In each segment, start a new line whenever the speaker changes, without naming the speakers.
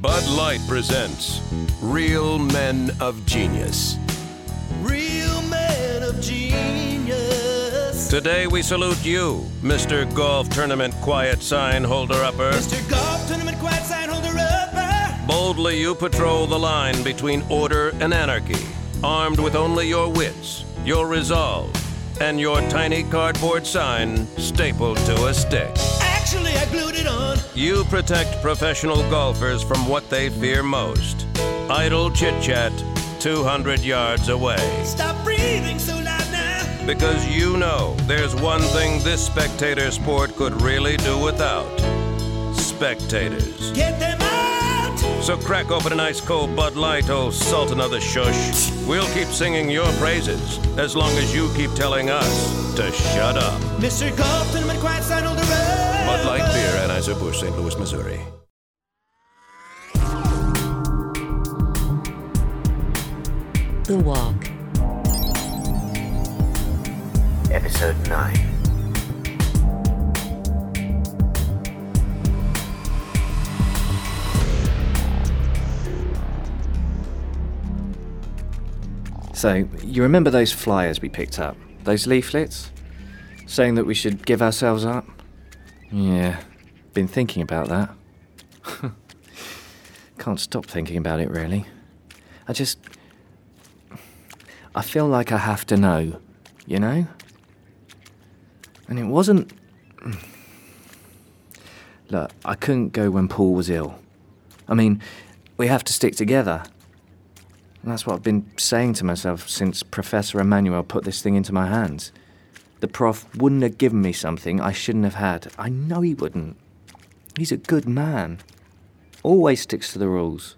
Bud Light presents Real Men of Genius.
Real men of genius.
Today we salute you, Mr. Golf Tournament Quiet Sign Holder Upper.
Mr. Golf Tournament Quiet Sign Holder Upper.
Boldly you patrol the line between order and anarchy, armed with only your wits, your resolve, and your tiny cardboard sign stapled to a stick. You protect professional golfers from what they fear most idle chit chat 200 yards away.
Stop breathing so loud now.
Because you know there's one thing this spectator sport could really do without spectators.
Get them out.
So crack open an ice cold Bud Light, old Sultan of the Shush. We'll keep singing your praises as long as you keep telling us to shut up.
Mr. Golf Tournament Quiet Sign Holder Upper.
Bud Light Beer, Anheuser-Busch, St. Louis, Missouri.
The Walk.
Episode 9.
So, you remember those flyers we picked up? Those leaflets? Saying that we should give ourselves up? Yeah, been thinking about that. Can't stop thinking about it, really. I just. I feel like I have to know, you know? And it wasn't. Look, I couldn't go when Paul was ill. I mean, we have to stick together. And that's what I've been saying to myself since Professor Emmanuel put this thing into my hands. The prof wouldn't have given me something I shouldn't have had. I know he wouldn't. He's a good man. Always sticks to the rules.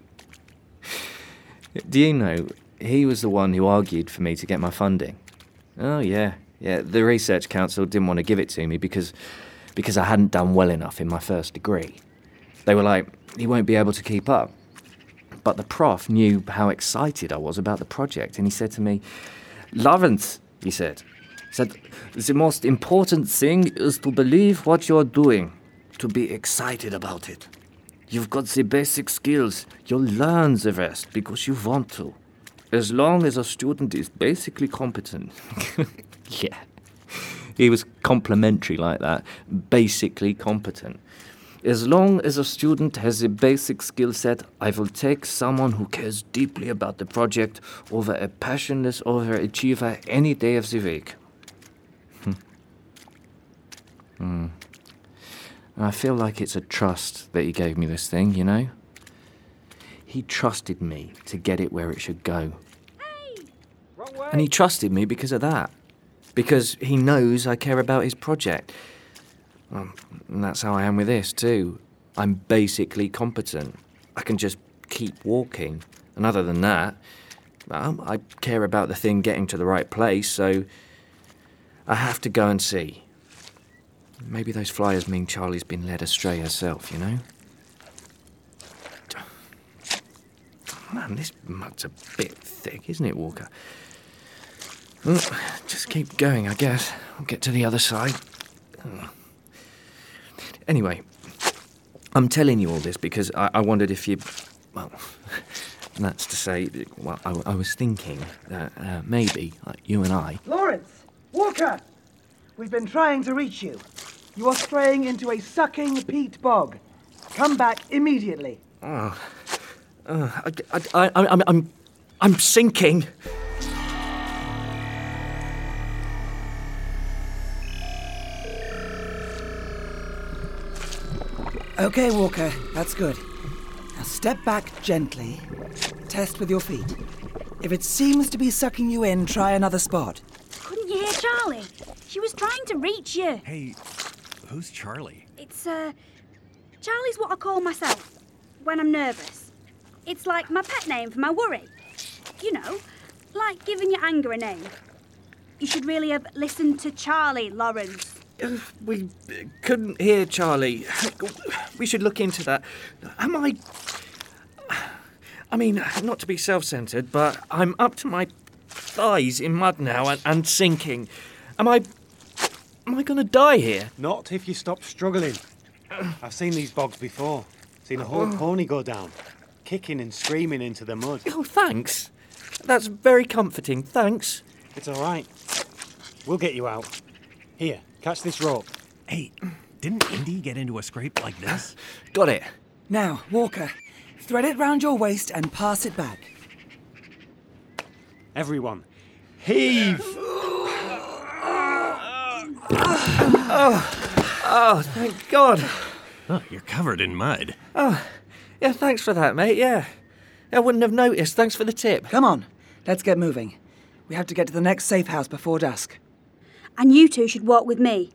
Do you know, he was the one who argued for me to get my funding. Oh, yeah. Yeah, the Research Council didn't want to give it to me because, because I hadn't done well enough in my first degree. They were like, he won't be able to keep up. But the prof knew how excited I was about the project, and he said to me, Lawrence, he said, he said, the most important thing is to believe what you're doing, to be excited about it. You've got the basic skills, you'll learn the rest because you want to. As long as a student is basically competent. yeah. He was complimentary like that, basically competent. As long as a student has a basic skill set, I will take someone who cares deeply about the project over a passionless overachiever any day of the week. Hmm. Hmm. I feel like it's a trust that he gave me this thing, you know? He trusted me to get it where it should go. And he trusted me because of that. Because he knows I care about his project. Um, and that's how I am with this, too. I'm basically competent. I can just keep walking. And other than that, well, I care about the thing getting to the right place, so I have to go and see. Maybe those flyers mean Charlie's been led astray herself, you know? Man, this mud's a bit thick, isn't it, Walker? Well, just keep going, I guess. I'll get to the other side. Anyway, I'm telling you all this because I, I wondered if you. Well, that's to say, well, I, I was thinking that uh, maybe, like you and I.
Lawrence! Walker! We've been trying to reach you. You are straying into a sucking peat bog. Come back immediately.
Oh, uh, I, I, I, I'm, I'm, I'm sinking.
Okay, Walker, that's good. Now step back gently. Test with your feet. If it seems to be sucking you in, try another spot.
Couldn't you hear Charlie? She was trying to reach you.
Hey, who's Charlie?
It's, uh. Charlie's what I call myself when I'm nervous. It's like my pet name for my worry. You know, like giving your anger a name. You should really have listened to Charlie, Lawrence.
We couldn't hear Charlie. We should look into that. Am I. I mean, not to be self centered, but I'm up to my thighs in mud now and, and sinking. Am I. Am I going to die here?
Not if you stop struggling. I've seen these bogs before.
Seen a whole oh. pony go down, kicking and screaming into the mud.
Oh, thanks. That's very comforting. Thanks.
It's all right. We'll get you out. Here, catch this rope.
Hey, didn't Indy get into a scrape like this?
Got it.
Now, Walker, thread it round your waist and pass it back.
Everyone, heave!
Oh, oh, thank God.
Oh, you're covered in mud.
Oh, yeah, thanks for that, mate. Yeah. I wouldn't have noticed. Thanks for the tip.
Come on, let's get moving. We have to get to the next safe house before dusk.
And you two should walk with me.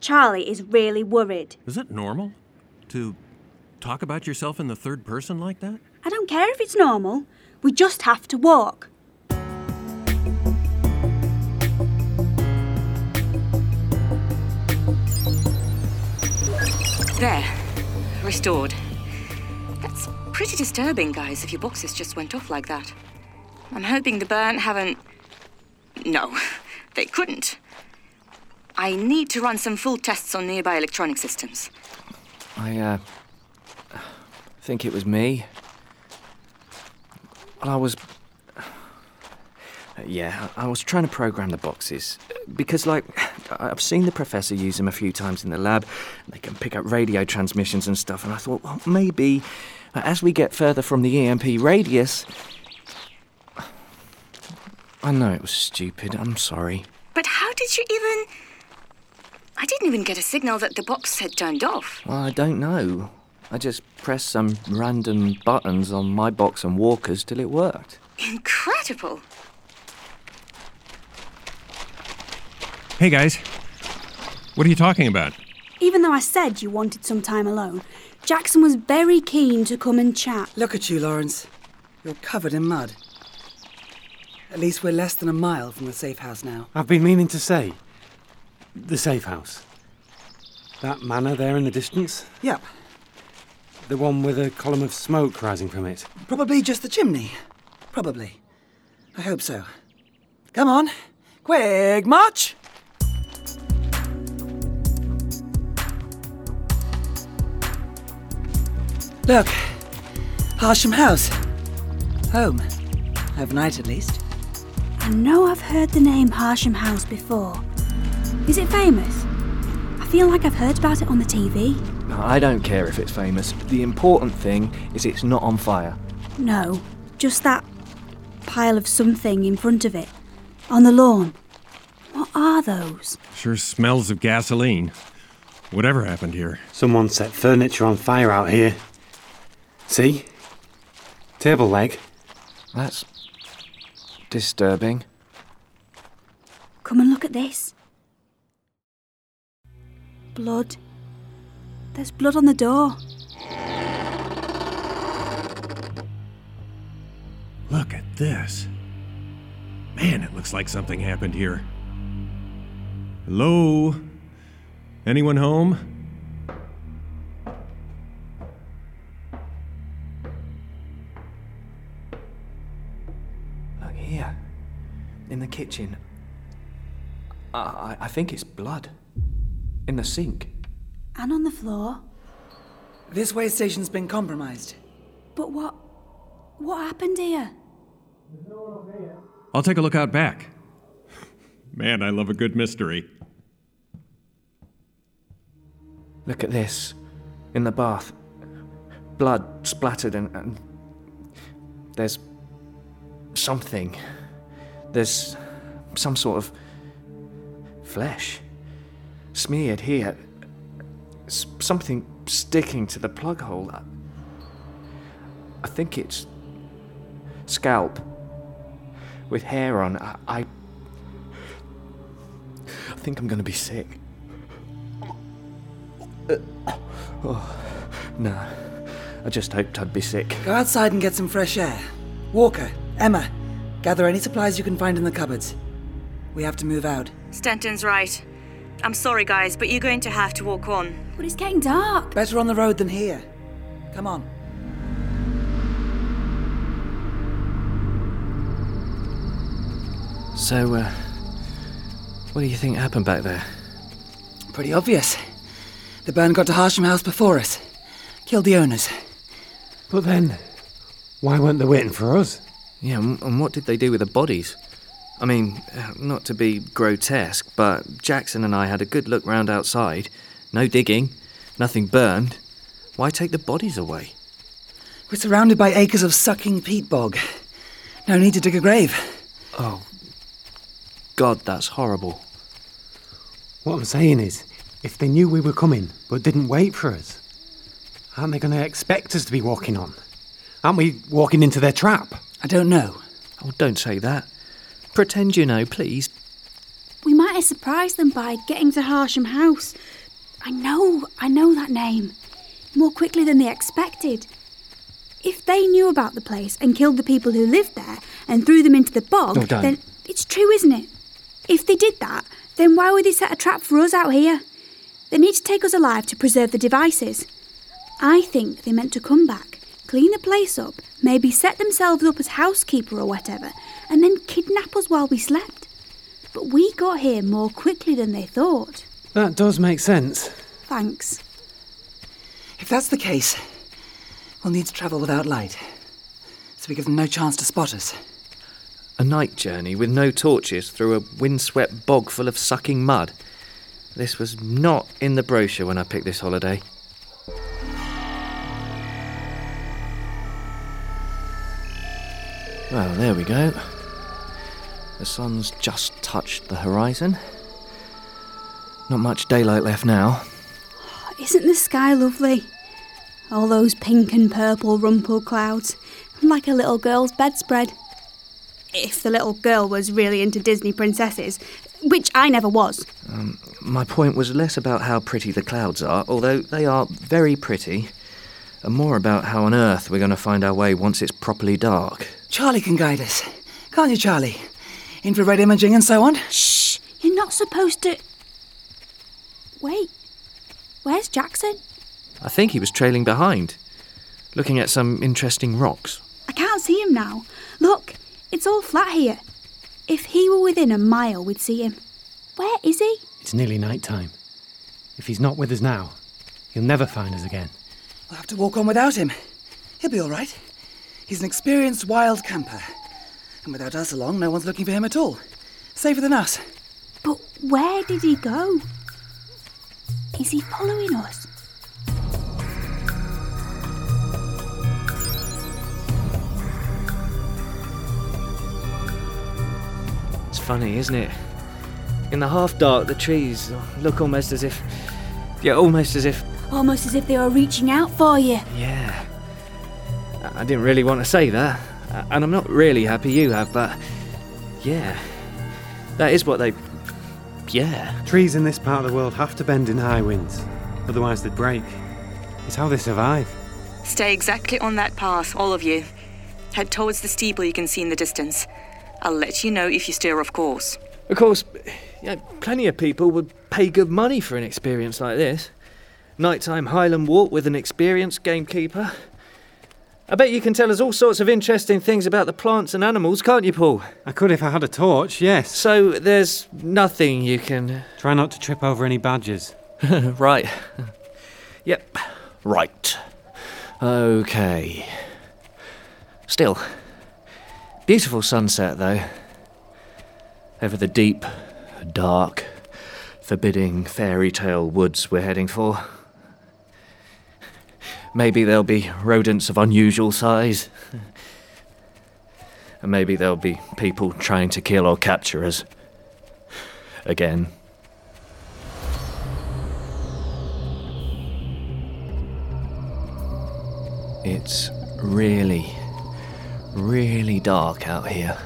Charlie is really worried.
Is it normal to talk about yourself in the third person like that?
I don't care if it's normal. We just have to walk.
There. Restored. That's pretty disturbing, guys, if your boxes just went off like that. I'm hoping the burn haven't. No, they couldn't. I need to run some full tests on nearby electronic systems.
I, uh. think it was me. Well, I was. Yeah, I was trying to program the boxes. Because, like, I've seen the professor use them a few times in the lab. They can pick up radio transmissions and stuff, and I thought, well, maybe uh, as we get further from the EMP radius. I know it was stupid, I'm sorry.
But how did you even. I didn't even get a signal that the box had turned off.
Well, I don't know. I just pressed some random buttons on my box and Walker's till it worked.
Incredible.
Hey, guys. What are you talking about?
Even though I said you wanted some time alone, Jackson was very keen to come and chat.
Look at you, Lawrence. You're covered in mud. At least we're less than a mile from the safe house now.
I've been meaning to say. The safe house. That manor there in the distance?
Yep,
The one with a column of smoke rising from it.
probably just the chimney. Probably. I hope so. Come on, quick march! Look, Harsham House. Home. Overnight at least.
I know I've heard the name Harsham House before. Is it famous? I feel like I've heard about it on the TV.
I don't care if it's famous. The important thing is it's not on fire.
No, just that pile of something in front of it. On the lawn. What are those?
Sure smells of gasoline. Whatever happened here?
Someone set furniture on fire out here. See? Table leg.
That's disturbing.
Come and look at this. Blood. There's blood on the door.
Look at this. Man, it looks like something happened here. Hello? Anyone home?
I, I, I think it's blood. In the sink.
And on the floor.
This way station's been compromised.
But what. What happened here? No here?
I'll take a look out back. Man, I love a good mystery.
Look at this. In the bath. Blood splattered and. and there's. something. There's some sort of. Flesh. Smeared here. S- something sticking to the plug hole. I, I think it's. scalp. With hair on. I. I, I think I'm gonna be sick. Oh, no. I just hoped I'd be sick.
Go outside and get some fresh air. Walker, Emma, gather any supplies you can find in the cupboards. We have to move out.
Stanton's right. I'm sorry, guys, but you're going to have to walk on.
But it's getting dark.
Better on the road than here. Come on.
So, uh, what do you think happened back there?
Pretty obvious. The burn got to Harsham House before us. Killed the owners.
But then, why weren't they waiting for us?
Yeah, and and what did they do with the bodies? I mean, not to be grotesque, but Jackson and I had a good look round outside. No digging, nothing burned. Why take the bodies away?
We're surrounded by acres of sucking peat bog. No need to dig a grave.
Oh, God, that's horrible.
What I'm saying is, if they knew we were coming but didn't wait for us, aren't they going to expect us to be walking on? Aren't we walking into their trap?
I don't know.
Oh, don't say that. Pretend you know, please.
We might have surprised them by getting to Harsham House. I know, I know that name. More quickly than they expected. If they knew about the place and killed the people who lived there and threw them into the bog,
Oh,
then it's true, isn't it? If they did that, then why would they set a trap for us out here? They need to take us alive to preserve the devices. I think they meant to come back, clean the place up, maybe set themselves up as housekeeper or whatever, and then kidnap us while we slept. But we got here more quickly than they thought.
That does make sense.
Thanks.
If that's the case, we'll need to travel without light, so we give them no chance to spot us.
A night journey with no torches through a windswept bog full of sucking mud. This was not in the brochure when I picked this holiday. There we go. The sun's just touched the horizon. Not much daylight left now.
Isn't the sky lovely? All those pink and purple rumple clouds, like a little girl's bedspread. If the little girl was really into Disney princesses, which I never was.
Um, my point was less about how pretty the clouds are, although they are very pretty, and more about how on earth we're going to find our way once it's properly dark.
Charlie can guide us. Can't you, Charlie? Infrared imaging and so on?
Shh! You're not supposed to. Wait. Where's Jackson?
I think he was trailing behind, looking at some interesting rocks.
I can't see him now. Look, it's all flat here. If he were within a mile, we'd see him. Where is he?
It's nearly night time. If he's not with us now, he'll never find us again.
We'll have to walk on without him. He'll be all right. He's an experienced wild camper. And without us along, no one's looking for him at all. Safer than us.
But where did he go? Is he following us?
It's funny, isn't it? In the half dark, the trees look almost as if. Yeah, almost as if.
Almost as if they were reaching out for you.
Yeah. I I didn't really want to say that, and I'm not really happy you have, but. Yeah. That is what they. Yeah.
Trees in this part of the world have to bend in high winds, otherwise they'd break. It's how they survive.
Stay exactly on that path, all of you. Head towards the steeple you can see in the distance. I'll let you know if you steer off course.
Of course, yeah, plenty of people would pay good money for an experience like this. Nighttime Highland walk with an experienced gamekeeper. I bet you can tell us all sorts of interesting things about the plants and animals, can't you, Paul?
I could if I had a torch, yes.
So there's nothing you can.
Try not to trip over any badgers.
right. Yep. Right. Okay. Still, beautiful sunset though. Over the deep, dark, forbidding fairy tale woods we're heading for. Maybe there'll be rodents of unusual size. And maybe there'll be people trying to kill or capture us. Again. It's really, really dark out here.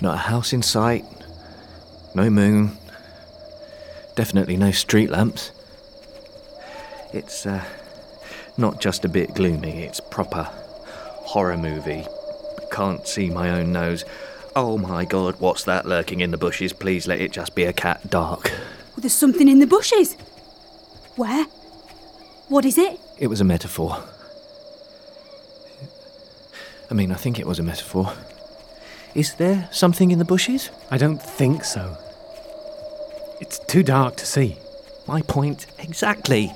Not a house in sight, no moon, definitely no street lamps. It's uh, not just a bit gloomy, it's proper horror movie. Can't see my own nose. Oh my god, what's that lurking in the bushes? Please let it just be a cat dark.
Well, there's something in the bushes. Where? What is it?
It was a metaphor. I mean, I think it was a metaphor. Is there something in the bushes?
I don't think so. It's too dark to see.
My point exactly.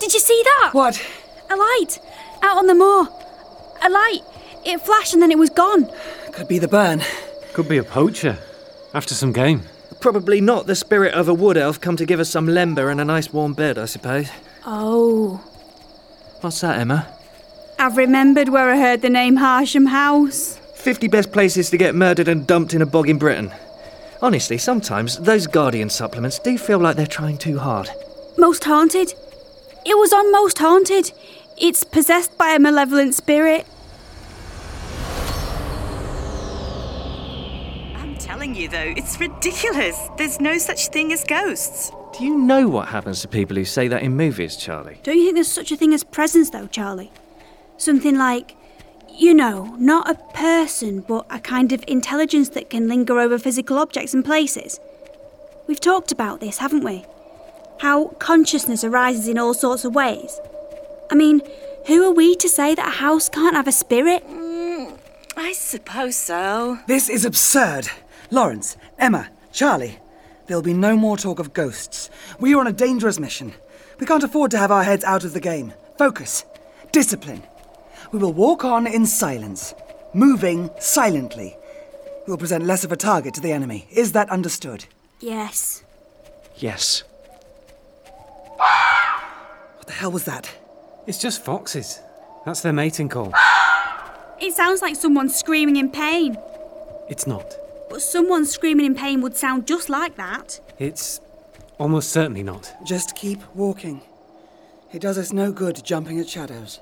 Did Did you see that?
What?
A light out on the moor. A light. It flashed and then it was gone.
Could be the burn.
Could be a poacher. After some game.
Probably not the spirit of a wood elf come to give us some lembas and a nice warm bed, I suppose.
Oh.
What's that, Emma?
I've remembered where I heard the name Harsham House.
50 best places to get murdered and dumped in a bog in Britain. Honestly, sometimes those Guardian supplements do feel like they're trying too hard.
Most Haunted. It was on Most Haunted. It's possessed by a malevolent spirit.
I'm telling you, though, it's ridiculous. There's no such thing as ghosts.
Do you know what happens to people who say that in movies, Charlie?
Don't you think there's such a thing as presence, though, Charlie? Something like, you know, not a person, but a kind of intelligence that can linger over physical objects and places. We've talked about this, haven't we? How consciousness arises in all sorts of ways. I mean, who are we to say that a house can't have a spirit?
Mm, I suppose so.
This is absurd. Lawrence, Emma, Charlie. There'll be no more talk of ghosts. We are on a dangerous mission. We can't afford to have our heads out of the game. Focus. Discipline. We will walk on in silence, moving silently. We'll present less of a target to the enemy. Is that understood?
Yes.
Yes.
What the hell was that?
It's just foxes. That's their mating call.
It sounds like someone screaming in pain.
It's not.
But someone screaming in pain would sound just like that.
It's almost certainly not.
Just keep walking. It does us no good jumping at shadows.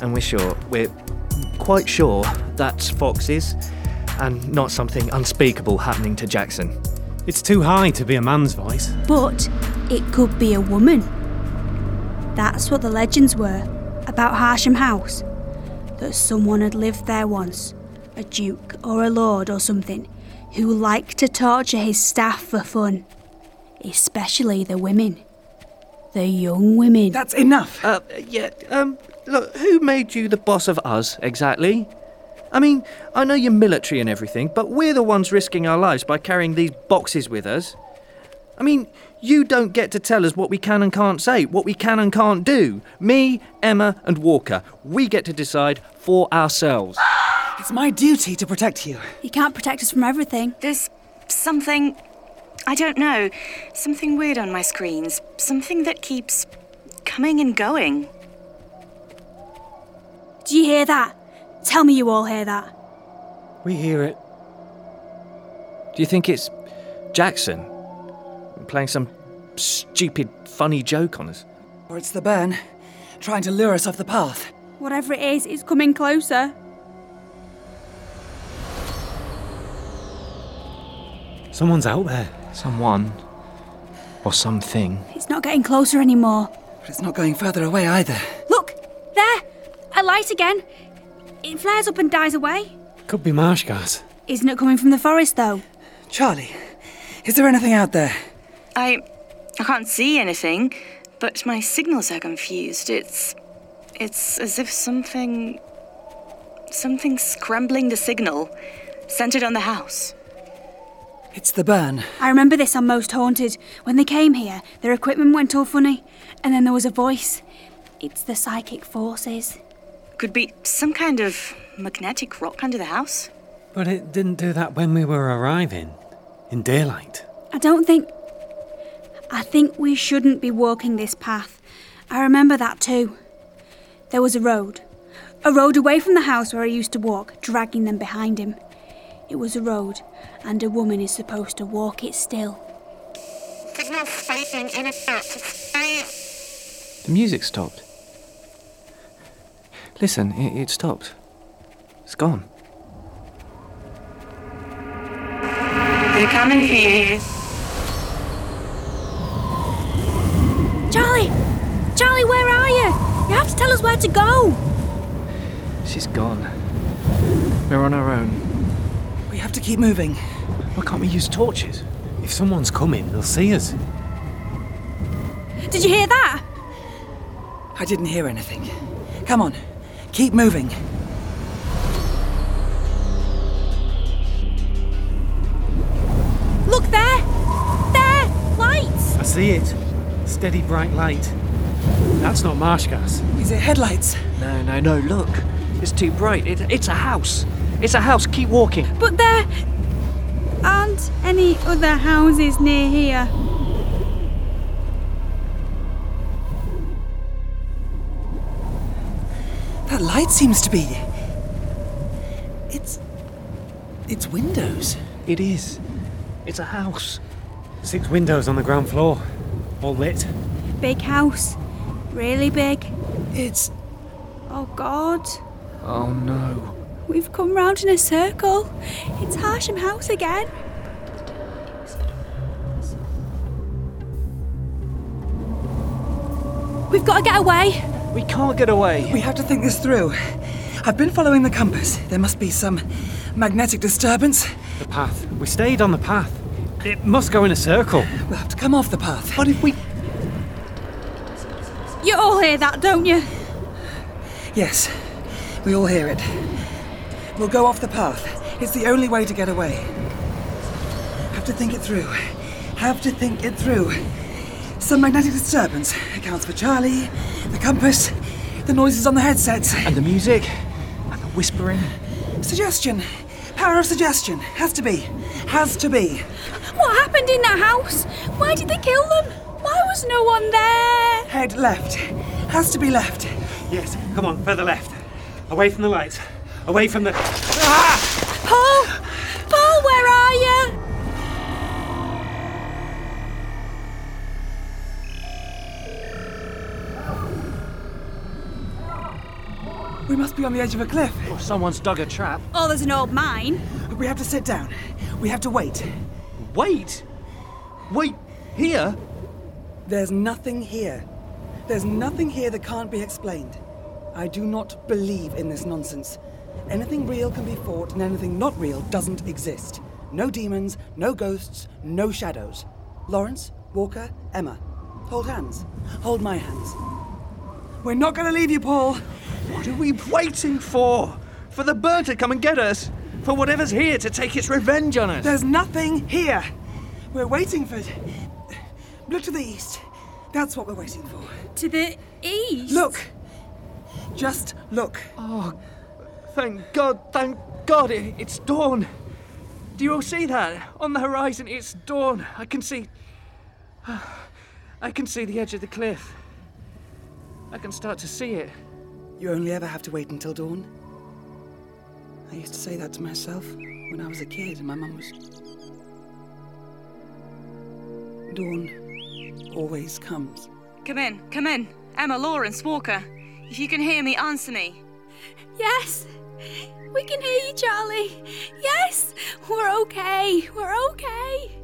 And we're sure, we're quite sure that's foxes and not something unspeakable happening to Jackson.
It's too high to be a man's voice.
But it could be a woman. That's what the legends were about Harsham House. That someone had lived there once, a duke or a lord or something, who liked to torture his staff for fun. Especially the women. The young women.
That's enough.
Uh, yeah, um, look, who made you the boss of us, exactly? I mean, I know you're military and everything, but we're the ones risking our lives by carrying these boxes with us. I mean, you don't get to tell us what we can and can't say, what we can and can't do. Me, Emma, and Walker, we get to decide for ourselves.
It's my duty to protect you.
You can't protect us from everything.
There's something. I don't know. Something weird on my screens. Something that keeps coming and going.
Do you hear that? Tell me you all hear that.
We hear it.
Do you think it's Jackson playing some stupid, funny joke on us?
Or it's the burn, trying to lure us off the path.
Whatever it is, it's coming closer.
Someone's out there.
Someone. Or something.
It's not getting closer anymore.
But it's not going further away either.
Look! There! A light again. It flares up and dies away.
Could be marsh gas.
Isn't it coming from the forest, though?
Charlie, is there anything out there?
I. I can't see anything, but my signals are confused. It's. It's as if something. Something's scrambling the signal, centered on the house.
It's the burn.
I remember this on Most Haunted. When they came here, their equipment went all funny, and then there was a voice. It's the psychic forces.
Could be some kind of magnetic rock under the house.
But it didn't do that when we were arriving. In daylight.
I don't think. I think we shouldn't be walking this path. I remember that too. There was a road. A road away from the house where I used to walk, dragging them behind him. It was a road, and a woman is supposed to walk it still.
There's no fighting in it.
The music stopped. Listen, it, it stopped. It's gone.
They're coming for you.
Charlie! Charlie, where are you? You have to tell us where to go!
She's gone. We're on our own.
We have to keep moving.
Why can't we use torches?
If someone's coming, they'll see us.
Did you hear that?
I didn't hear anything. Come on, Keep moving. Look there! There! Lights!
I see it. Steady bright light. That's not marsh gas.
Is it headlights?
No, no, no, look. It's too bright. It, it's a house. It's a house. Keep walking.
But there aren't any other houses near here.
That light seems to be. It's. It's windows.
It is. It's a house.
Six windows on the ground floor. All lit.
Big house. Really big.
It's.
Oh God.
Oh no.
We've come round in a circle. It's Harsham House again. We've got to get away.
We can't get away.
We have to think this through. I've been following the compass. There must be some magnetic disturbance.
The path. We stayed on the path. It must go in a circle.
We'll have to come off the path.
What if we.
You all hear that, don't you?
Yes, we all hear it. We'll go off the path. It's the only way to get away. Have to think it through. Have to think it through. Some magnetic disturbance accounts for Charlie, the compass, the noises on the headsets.
And the music? And the whispering?
Suggestion. Power of suggestion. Has to be. Has to be.
What happened in that house? Why did they kill them? Why was no one there?
Head left. Has to be left.
Yes, come on, further left. Away from the lights. Away from the. Ah!
Must be on the edge of a cliff.
Or someone's dug a trap.
Oh, there's an old mine.
We have to sit down. We have to wait.
Wait! Wait! Here?
There's nothing here. There's nothing here that can't be explained. I do not believe in this nonsense. Anything real can be fought, and anything not real doesn't exist. No demons, no ghosts, no shadows. Lawrence, Walker, Emma. Hold hands. Hold my hands. We're not going to leave you, Paul.
What are we waiting for? For the bird to come and get us? For whatever's here to take its revenge on us?
There's nothing here. We're waiting for. Look to the east. That's what we're waiting for.
To the east?
Look. Just look.
Oh, thank God, thank God, it, it's dawn. Do you all see that? On the horizon, it's dawn. I can see. I can see the edge of the cliff. I can start to see it.
You only ever have to wait until dawn. I used to say that to myself when I was a kid and my mum was. Dawn always comes.
Come in, come in. Emma, Lawrence, Walker. If you can hear me, answer me.
Yes. We can hear you, Charlie. Yes. We're okay. We're okay.